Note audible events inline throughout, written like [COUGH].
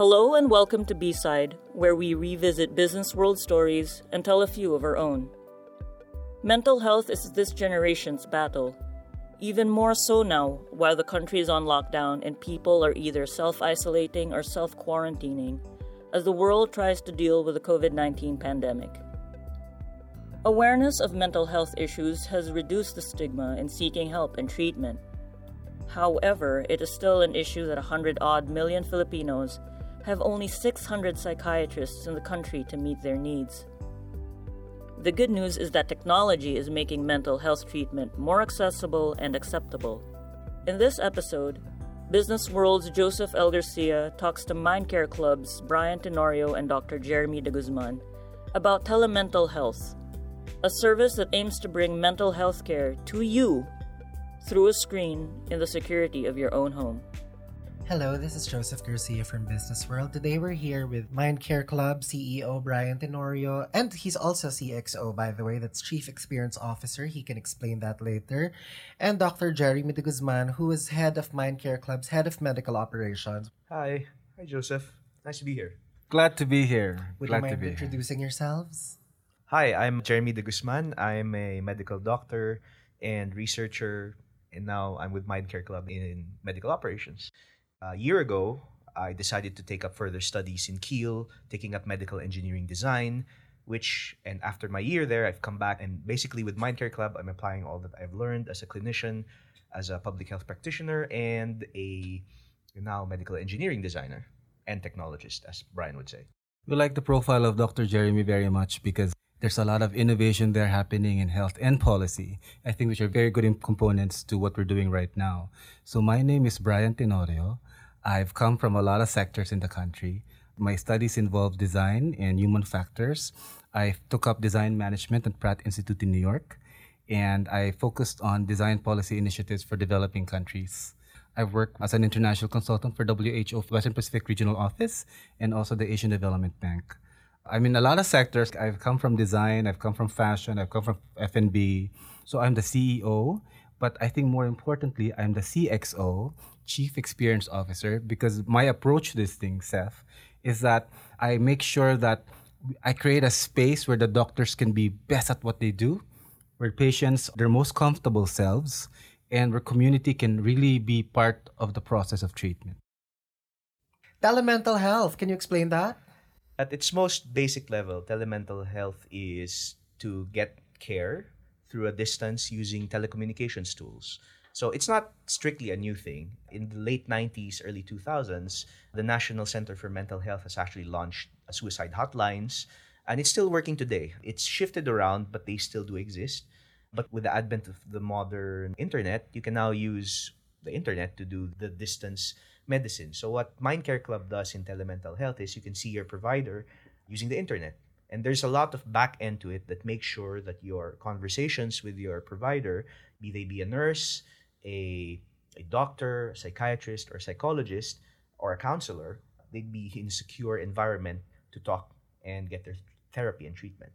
Hello and welcome to B Side, where we revisit business world stories and tell a few of our own. Mental health is this generation's battle. Even more so now, while the country is on lockdown and people are either self isolating or self quarantining, as the world tries to deal with the COVID 19 pandemic. Awareness of mental health issues has reduced the stigma in seeking help and treatment. However, it is still an issue that 100 odd million Filipinos have only 600 psychiatrists in the country to meet their needs. The good news is that technology is making mental health treatment more accessible and acceptable. In this episode, Business World's Joseph L. Garcia talks to Mindcare Club's Brian Tenorio and Dr. Jeremy de Guzman about telemental health a service that aims to bring mental health care to you through a screen in the security of your own home. Hello, this is Joseph Garcia from Business World. Today we're here with Mindcare Club CEO Brian Tenorio, and he's also CXO, by the way. That's Chief Experience Officer. He can explain that later. And Dr. Jeremy de Guzman, who is head of Mindcare Club's head of medical operations. Hi. Hi, Joseph. Nice to be here. Glad to be here. Would Glad you mind to be introducing here. yourselves? Hi, I'm Jeremy de Guzman. I'm a medical doctor and researcher, and now I'm with Mindcare Club in medical operations. A year ago, I decided to take up further studies in Kiel, taking up medical engineering design, which, and after my year there, I've come back and basically with Mindcare Club, I'm applying all that I've learned as a clinician, as a public health practitioner, and a now medical engineering designer and technologist, as Brian would say. We like the profile of Dr. Jeremy very much because there's a lot of innovation there happening in health and policy. I think which are very good components to what we're doing right now. So my name is Brian Tenorio. I've come from a lot of sectors in the country. My studies involve design and human factors. I took up design management at Pratt Institute in New York, and I focused on design policy initiatives for developing countries. I've worked as an international consultant for WHO Western Pacific Regional Office and also the Asian Development Bank. I'm in a lot of sectors. I've come from design, I've come from fashion, I've come from F&B. So I'm the CEO, but I think more importantly, I'm the CXO, Chief Experience Officer, because my approach to this thing, Seth, is that I make sure that I create a space where the doctors can be best at what they do, where patients are their most comfortable selves, and where community can really be part of the process of treatment. Telemental health. Can you explain that? At its most basic level, telemental health is to get care through a distance using telecommunications tools. So it's not strictly a new thing. In the late 90s, early 2000s, the National Center for Mental Health has actually launched suicide hotlines, and it's still working today. It's shifted around, but they still do exist. But with the advent of the modern internet, you can now use the internet to do the distance medicine. So what Mindcare Club does in telemental health is you can see your provider using the internet. And there's a lot of back end to it that makes sure that your conversations with your provider, be they be a nurse, a, a doctor, a psychiatrist, or a psychologist, or a counselor, they'd be in a secure environment to talk and get their therapy and treatment.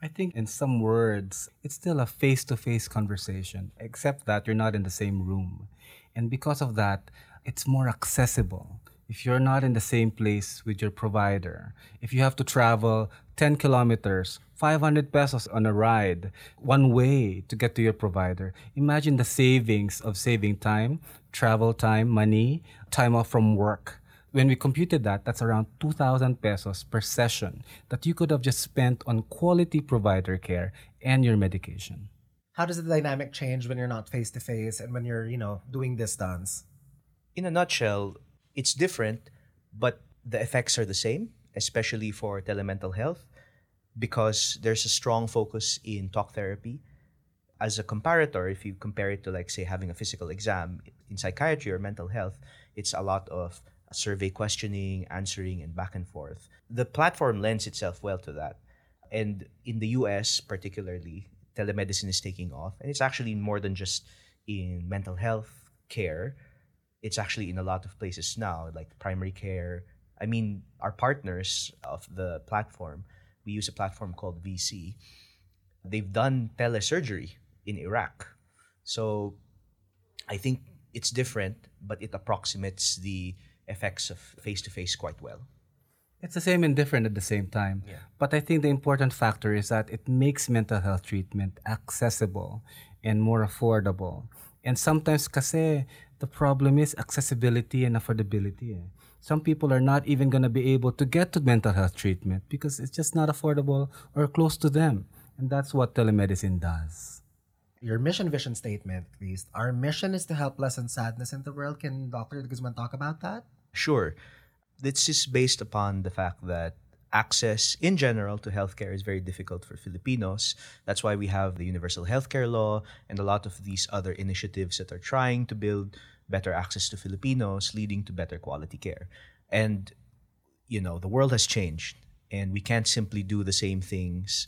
I think in some words, it's still a face to face conversation, except that you're not in the same room. And because of that, it's more accessible. If you're not in the same place with your provider, if you have to travel 10 kilometers, 500 pesos on a ride, one way to get to your provider, imagine the savings of saving time, travel time, money, time off from work. When we computed that, that's around 2,000 pesos per session that you could have just spent on quality provider care and your medication. How does the dynamic change when you're not face to face and when you're, you know, doing distance? in a nutshell, it's different, but the effects are the same, especially for telemental health, because there's a strong focus in talk therapy. As a comparator, if you compare it to, like, say, having a physical exam in psychiatry or mental health, it's a lot of survey questioning, answering, and back and forth. The platform lends itself well to that. And in the US, particularly, telemedicine is taking off. And it's actually more than just in mental health care, it's actually in a lot of places now, like primary care. I mean, our partners of the platform, we use a platform called VSee. They've done telesurgery in Iraq. So I think it's different, but it approximates the effects of face to face quite well. It's the same and different at the same time. Yeah. But I think the important factor is that it makes mental health treatment accessible and more affordable. And sometimes kasi the problem is accessibility and affordability. eh. Some people are not even going to be able to get to mental health treatment because it's just not affordable or close to them. And that's what telemedicine does. Your mission vision statement, at least. Our mission is to help lessen sadness in the world. Can Dr. Guzman talk about that? Sure. This is based upon the fact that access in general to healthcare is very difficult for Filipinos. That's why we have the universal healthcare law and a lot of these other initiatives that are trying to build better access to Filipinos, leading to better quality care. And you know, the world has changed and we can't simply do the same things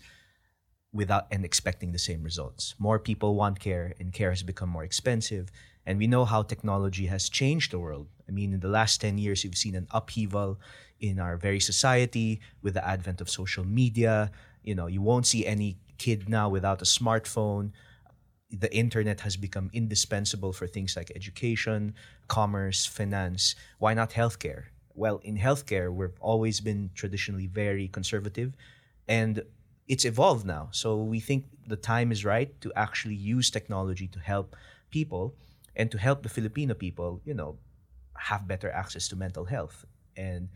without and expecting the same results. More people want care and care has become more expensive. And we know how technology has changed the world. I mean, in the last 10 years, you've seen an upheaval in our very society with the advent of social media. You know, you won't see any kid now without a smartphone. The internet has become indispensable for things like education, commerce, finance. Why not healthcare? Well, in healthcare, we've always been traditionally very conservative and it's evolved now. So we think the time is right to actually use technology to help people and to help the Filipino people, you know, have better access to mental health. And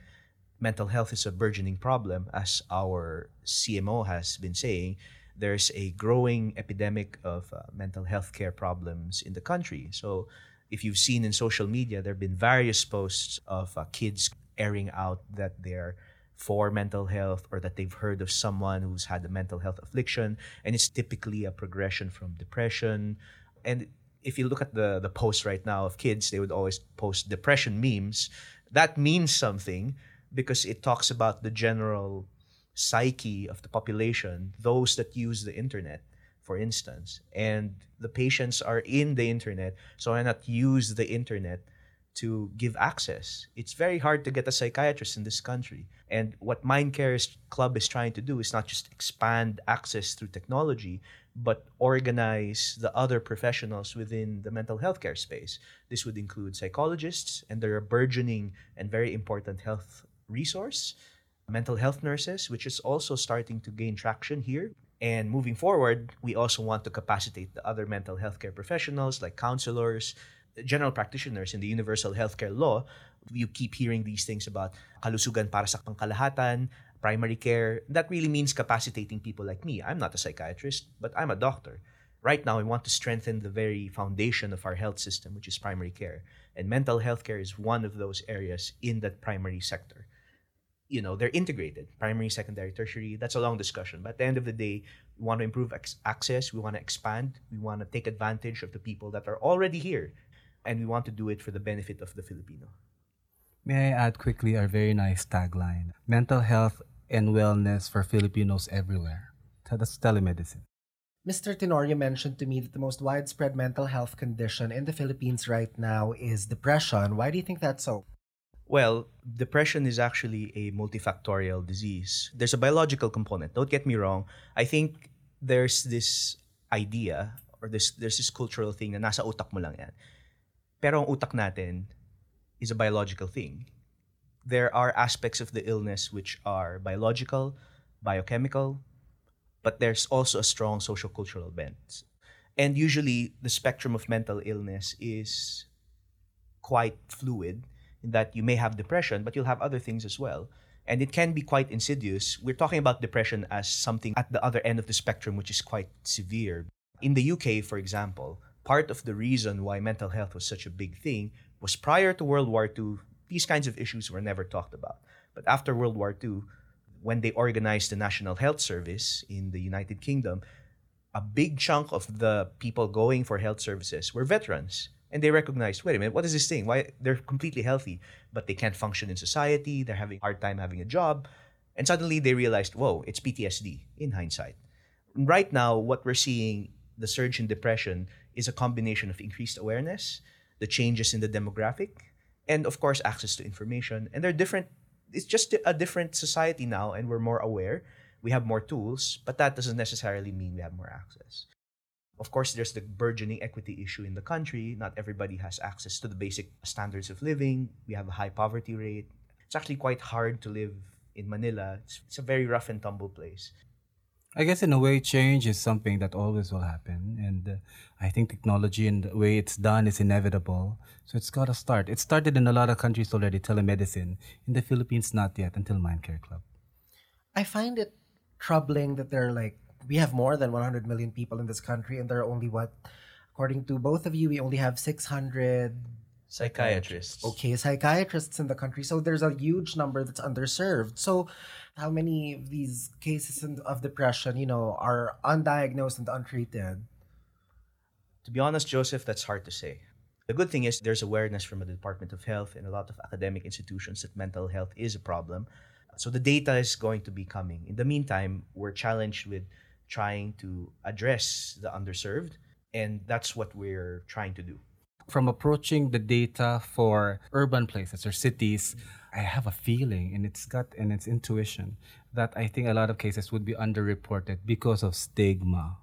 mental health is a burgeoning problem, as our CMO has been saying. There's a growing epidemic of uh, mental health care problems in the country. So, if you've seen in social media, there have been various posts of uh, kids airing out that they're for mental health or that they've heard of someone who's had a mental health affliction. And it's typically a progression from depression. And if you look at the, the posts right now of kids, they would always post depression memes. That means something because it talks about the general psyche of the population, those that use the internet, for instance. And the patients are in the internet, so why not use the internet to give access? It's very hard to get a psychiatrist in this country. And what Mind Mindcare's club is trying to do is not just expand access through technology, but organize the other professionals within the mental health care space. This would include psychologists, and they're a burgeoning and very important health resource, mental health nurses, which is also starting to gain traction here. And moving forward, we also want to capacitate the other mental health care professionals like counselors, general practitioners in the universal healthcare law. You keep hearing these things about kalusugan para sa pangkalahatan, primary care. That really means capacitating people like me. I'm not a psychiatrist, but I'm a doctor. Right now, we want to strengthen the very foundation of our health system, which is primary care. And mental health care is one of those areas in that primary sector. You know, they're integrated primary, secondary, tertiary. That's a long discussion. But at the end of the day, we want to improve ex- access, we want to expand, we want to take advantage of the people that are already here, and we want to do it for the benefit of the Filipino. May I add quickly our very nice tagline mental health and wellness for Filipinos everywhere. That's telemedicine. Mr. Tenorio mentioned to me that the most widespread mental health condition in the Philippines right now is depression. Why do you think that's so? Well, depression is actually a multifactorial disease. There's a biological component. Don't get me wrong. I think there's this idea or this there's this cultural thing na nasa utak mo lang yan. Pero ang utak natin is a biological thing. There are aspects of the illness which are biological, biochemical, but there's also a strong social cultural bent. And usually the spectrum of mental illness is quite fluid that you may have depression, but you'll have other things as well. And it can be quite insidious. We're talking about depression as something at the other end of the spectrum, which is quite severe. In the UK, for example, part of the reason why mental health was such a big thing was prior to World War II, these kinds of issues were never talked about. But after World War II, when they organized the National Health Service in the United Kingdom, a big chunk of the people going for health services were veterans. And they recognized, wait a minute, what is this thing? Why they're completely healthy, but they can't function in society, they're having a hard time having a job. And suddenly they realized, whoa, it's PTSD in hindsight. Right now, what we're seeing, the surge in depression, is a combination of increased awareness, the changes in the demographic, and of course, access to information. And they're different, it's just a different society now, and we're more aware. We have more tools, but that doesn't necessarily mean we have more access. Of course, there's the burgeoning equity issue in the country. Not everybody has access to the basic standards of living. We have a high poverty rate. It's actually quite hard to live in Manila. It's, it's a very rough and tumble place. I guess in a way, change is something that always will happen, and uh, I think technology and the way it's done is inevitable. So it's got to start. It started in a lot of countries already, telemedicine. In the Philippines, not yet until Mindcare Club. I find it troubling that there are like we have more than 100 million people in this country, and there are only what, according to both of you, we only have 600 Psychiatrists. okay psychiatrists in the country. So there's a huge number that's underserved. So how many of these cases of depression, you know, are undiagnosed and untreated? To be honest, Joseph, that's hard to say. The good thing is there's awareness from the Department of Health and a lot of academic institutions that mental health is a problem. So the data is going to be coming. In the meantime, we're challenged with trying to address the underserved, and that's what we're trying to do. From approaching the data for urban places or cities, I have a feeling in its gut and its intuition that I think a lot of cases would be underreported because of stigma.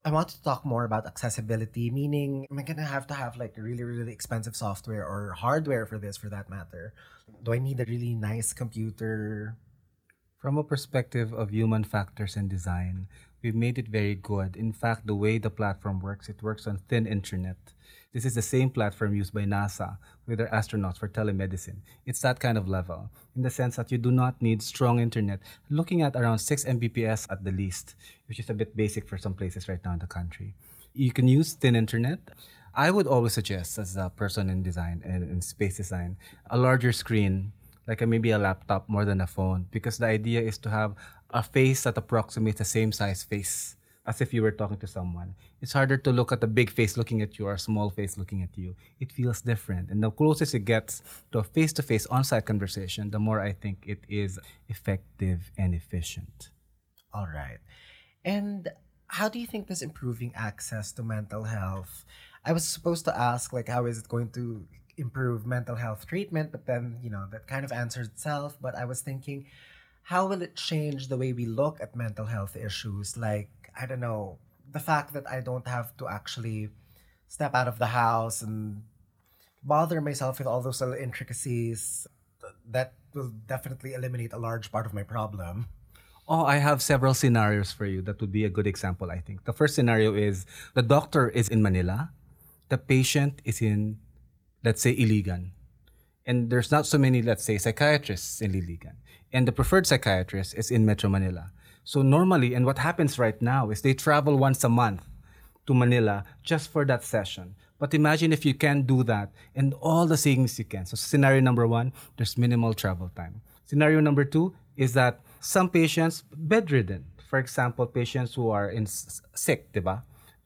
I want to talk more about accessibility, meaning am I gonna have to have like really, really expensive software or hardware for this for that matter? Do I need a really nice computer? From a perspective of human factors and design, we've made it very good. In fact, the way the platform works, it works on thin internet. This is the same platform used by NASA with their astronauts for telemedicine. It's that kind of level, in the sense that you do not need strong internet, looking at around 6 Mbps at the least, which is a bit basic for some places right now in the country. You can use thin internet. I would always suggest, as a person in design and in space design, a larger screen like a, maybe a laptop more than a phone because the idea is to have a face that approximates the same size face as if you were talking to someone. It's harder to look at a big face looking at you or a small face looking at you. It feels different. And the closest it gets to a face to face on site conversation, the more I think it is effective and efficient. All right. And how do you think this improving access to mental health? I was supposed to ask like how is it going to improve mental health treatment, but then, you know, that kind of answers itself, but I was thinking how will it change the way we look at mental health issues like I don't know, the fact that I don't have to actually step out of the house and bother myself with all those little intricacies that will definitely eliminate a large part of my problem. Oh, I have several scenarios for you that would be a good example, I think. The first scenario is the doctor is in Manila, the patient is in, let's say, Iligan. And there's not so many, let's say, psychiatrists in Iligan. And the preferred psychiatrist is in Metro Manila. So normally, and what happens right now is they travel once a month to Manila just for that session. But imagine if you can do that and all the savings you can. So scenario number one, there's minimal travel time. Scenario number two is that some patients bedridden. For example, patients who are in sick, diba?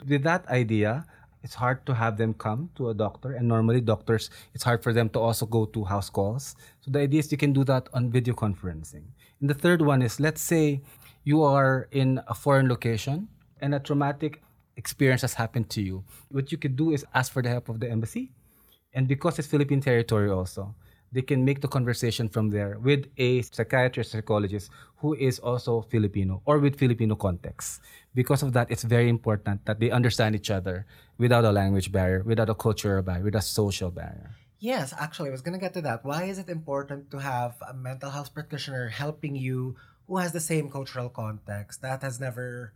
With that idea, it's hard to have them come to a doctor and normally doctors it's hard for them to also go to house calls. So the idea is you can do that on video conferencing. And the third one is let's say you are in a foreign location and a traumatic experience has happened to you. What you could do is ask for the help of the embassy. And because it's philippine territory also they can make the conversation from there with a psychiatrist psychologist who is also filipino or with filipino context because of that it's very important that they understand each other without a language barrier without a cultural barrier without a social barrier Yes, actually, I was going to get to that. Why is it important to have a mental health practitioner helping you who has the same cultural context? That has never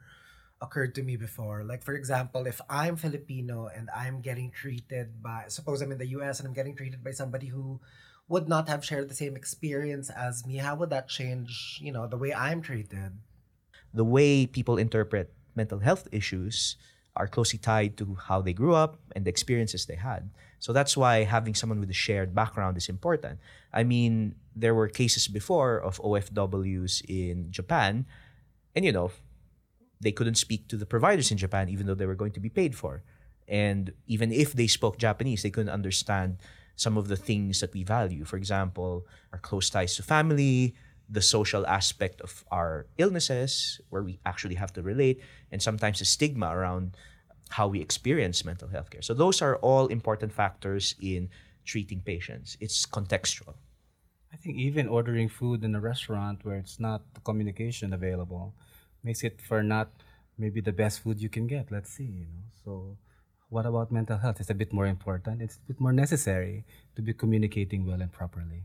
occurred to me before. Like, for example, if I'm Filipino and I'm getting treated by, suppose I'm in the US and I'm getting treated by somebody who would not have shared the same experience as me, how would that change, you know, the way I'm treated? The way people interpret mental health issues are closely tied to how they grew up and the experiences they had. So that's why having someone with a shared background is important. I mean, there were cases before of OFWs in Japan, and you know, they couldn't speak to the providers in Japan even though they were going to be paid for. And even if they spoke Japanese, they couldn't understand some of the things that we value. For example, our close ties to family, the social aspect of our illnesses, where we actually have to relate, and sometimes the stigma around how we experience mental health care. So those are all important factors in treating patients. It's contextual. I think even ordering food in a restaurant where it's not communication available makes it for not maybe the best food you can get. Let's see, you know. So, what about mental health? It's a bit more important. It's a bit more necessary to be communicating well and properly.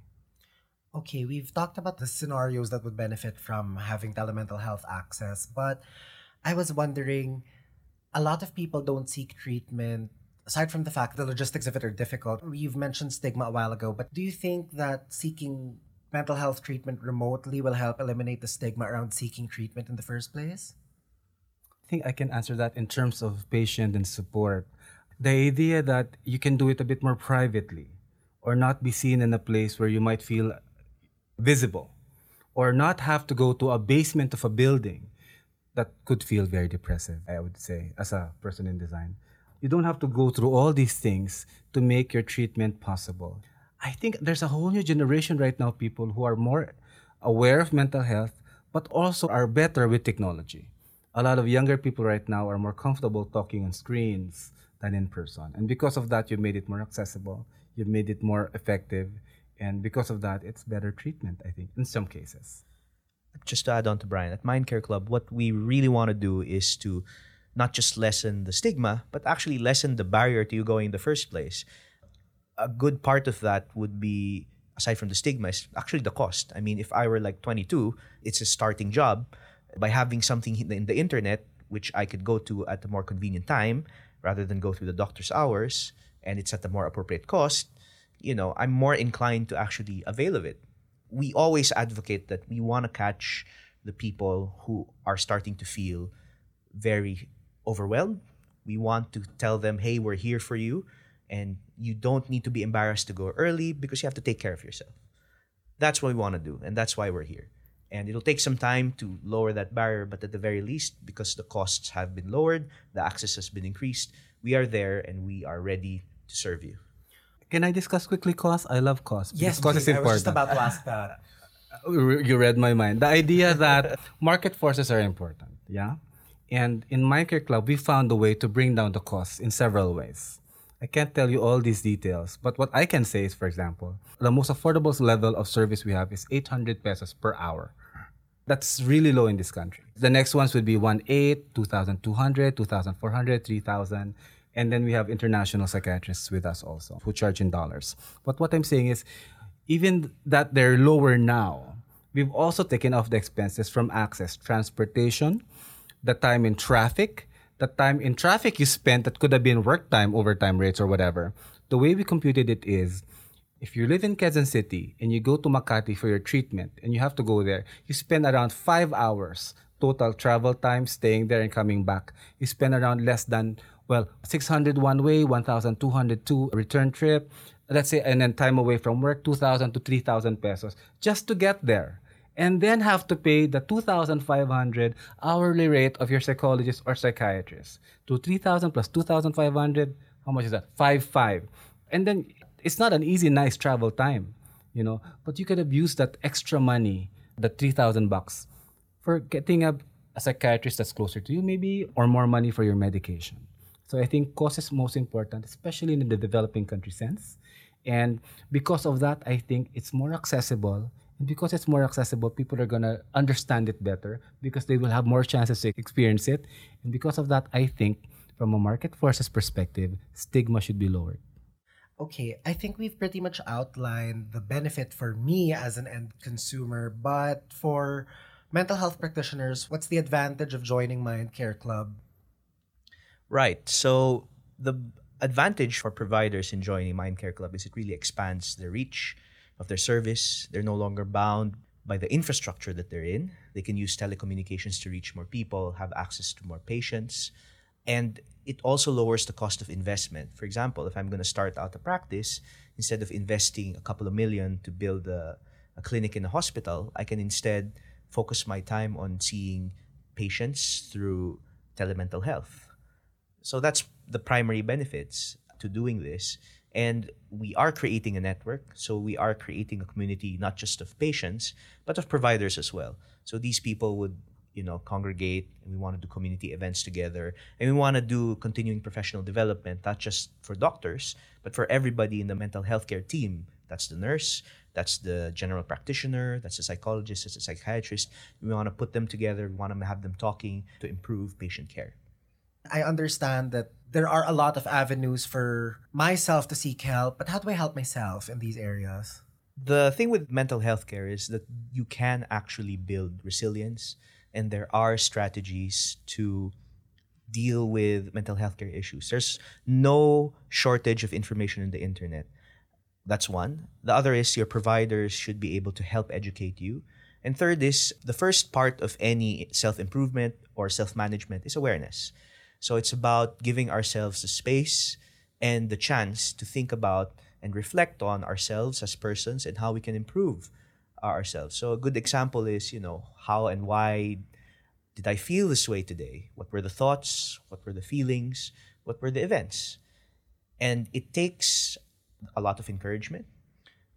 Okay, we've talked about the scenarios that would benefit from having telemental health access, but I was wondering a lot of people don't seek treatment aside from the fact that the logistics of it are difficult. You've mentioned stigma a while ago, but do you think that seeking mental health treatment remotely will help eliminate the stigma around seeking treatment in the first place? I think I can answer that in terms of patient and support. The idea that you can do it a bit more privately or not be seen in a place where you might feel visible or not have to go to a basement of a building that could feel very depressive, I would say, as a person in design. You don't have to go through all these things to make your treatment possible. I think there's a whole new generation right now, people who are more aware of mental health, but also are better with technology. A lot of younger people right now are more comfortable talking on screens than in person. And because of that, you've made it more accessible, you've made it more effective, and because of that, it's better treatment, I think, in some cases. Just to add on to Brian, at Mind Care Club, what we really want to do is to not just lessen the stigma, but actually lessen the barrier to you going in the first place. A good part of that would be, aside from the stigma, is actually the cost. I mean, if I were like 22, it's a starting job. By having something in the internet, which I could go to at a more convenient time rather than go through the doctor's hours, and it's at a more appropriate cost, you know, I'm more inclined to actually avail of it. We always advocate that we want to catch the people who are starting to feel very overwhelmed. We want to tell them, hey, we're here for you, and you don't need to be embarrassed to go early because you have to take care of yourself. That's what we want to do, and that's why we're here. And it'll take some time to lower that barrier, but at the very least, because the costs have been lowered, the access has been increased, we are there and we are ready to serve you. Can I discuss quickly cost? I love cost. Yes, cost is important. I was just about to ask that. [LAUGHS] you read my mind. The idea that [LAUGHS] market forces are important, yeah? And in Mindcare Club, we found a way to bring down the costs in several ways. I can't tell you all these details, but what I can say is, for example, the most affordable level of service we have is 800 pesos per hour. That's really low in this country. The next ones would be 1.8, 2,200, 2,400, 3,000. And then we have international psychiatrists with us also who charge in dollars. But what I'm saying is, even that they're lower now, we've also taken off the expenses from access, transportation, the time in traffic, the time in traffic you spent that could have been work time, overtime rates, or whatever. The way we computed it is if you live in Quezon City and you go to Makati for your treatment and you have to go there, you spend around five hours total travel time staying there and coming back. You spend around less than well, 600 one way, 1,202 return trip. Let's say, and then time away from work, 2,000 to 3,000 pesos just to get there. And then have to pay the 2,500 hourly rate of your psychologist or psychiatrist. To 3,000 plus 2,500, how much is that? 5,5. And then it's not an easy, nice travel time, you know, but you could have used that extra money, the 3,000 bucks, for getting a, a psychiatrist that's closer to you, maybe, or more money for your medication. So I think cost is most important, especially in the developing country sense. And because of that, I think it's more accessible. And because it's more accessible, people are going to understand it better because they will have more chances to experience it. And because of that, I think from a market forces perspective, stigma should be lowered. Okay, I think we've pretty much outlined the benefit for me as an end consumer, but for mental health practitioners, what's the advantage of joining Mind Care Club? Right. So the advantage for providers in joining Mindcare Club is it really expands the reach of their service. They're no longer bound by the infrastructure that they're in. They can use telecommunications to reach more people, have access to more patients, and it also lowers the cost of investment. For example, if I'm going to start out a practice, instead of investing a couple of million to build a, a clinic in a hospital, I can instead focus my time on seeing patients through telemental health so that's the primary benefits to doing this. And we are creating a network. So we are creating a community not just of patients, but of providers as well. So these people would you know, congregate and we want to do community events together. And we want to do continuing professional development, not just for doctors, but for everybody in the mental health care team. That's the nurse, that's the general practitioner, that's the psychologist, that's the psychiatrist. We want to put them together, we want to have them talking to improve patient care. I understand that there are a lot of avenues for myself to seek help, but how do I help myself in these areas? The thing with mental health care is that you can actually build resilience and there are strategies to deal with mental health care issues. There's no shortage of information in the internet. That's one. The other is your providers should be able to help educate you. And third is the first part of any self improvement or self management is awareness. So it's about giving ourselves the space and the chance to think about and reflect on ourselves as persons and how we can improve ourselves. So a good example is, you know, how and why did I feel this way today? What were the thoughts? What were the feelings? What were the events? And it takes a lot of encouragement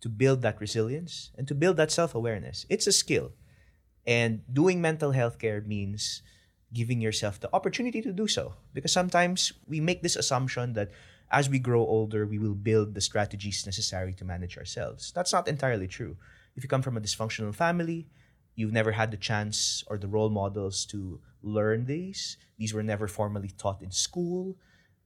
to build that resilience and to build that self-awareness. It's a skill. And doing mental health care means giving yourself the opportunity to do so. Because sometimes we make this assumption that as we grow older, we will build the strategies necessary to manage ourselves. That's not entirely true if you come from a dysfunctional family, you've never had the chance or the role models to learn these. These were never formally taught in school.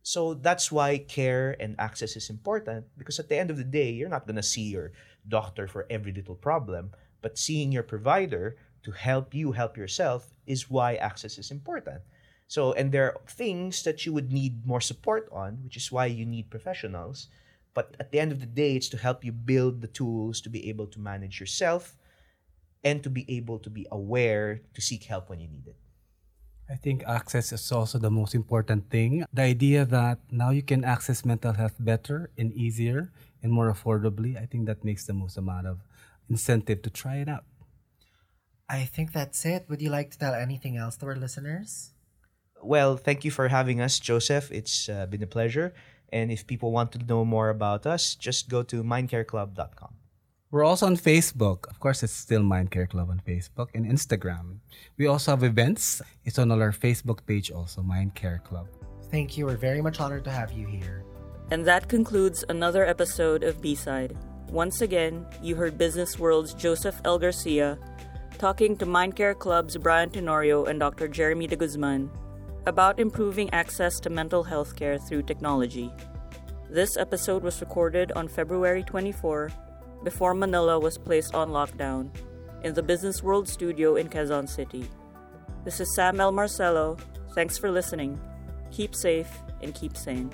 So that's why care and access is important because at the end of the day, you're not going to see your doctor for every little problem, but seeing your provider to help you help yourself is why access is important. So, and there are things that you would need more support on, which is why you need professionals. But at the end of the day, it's to help you build the tools to be able to manage yourself and to be able to be aware to seek help when you need it. I think access is also the most important thing. The idea that now you can access mental health better and easier and more affordably, I think that makes the most amount of incentive to try it out. I think that's it. Would you like to tell anything else to our listeners? Well, thank you for having us, Joseph. It's uh, been a pleasure. And if people want to know more about us, just go to mindcareclub.com. We're also on Facebook. Of course, it's still Mindcare Club on Facebook and Instagram. We also have events. It's on our Facebook page also, Mindcare Club. Thank you. We're very much honored to have you here. And that concludes another episode of B-Side. Once again, you heard Business World's Joseph L. Garcia talking to Mindcare Club's Brian Tenorio and Dr. Jeremy de Guzman about improving access to mental health care through technology. This episode was recorded on February 24, before Manila was placed on lockdown, in the Business World studio in Quezon City. This is Sam L. Marcelo. Thanks for listening. Keep safe and keep sane.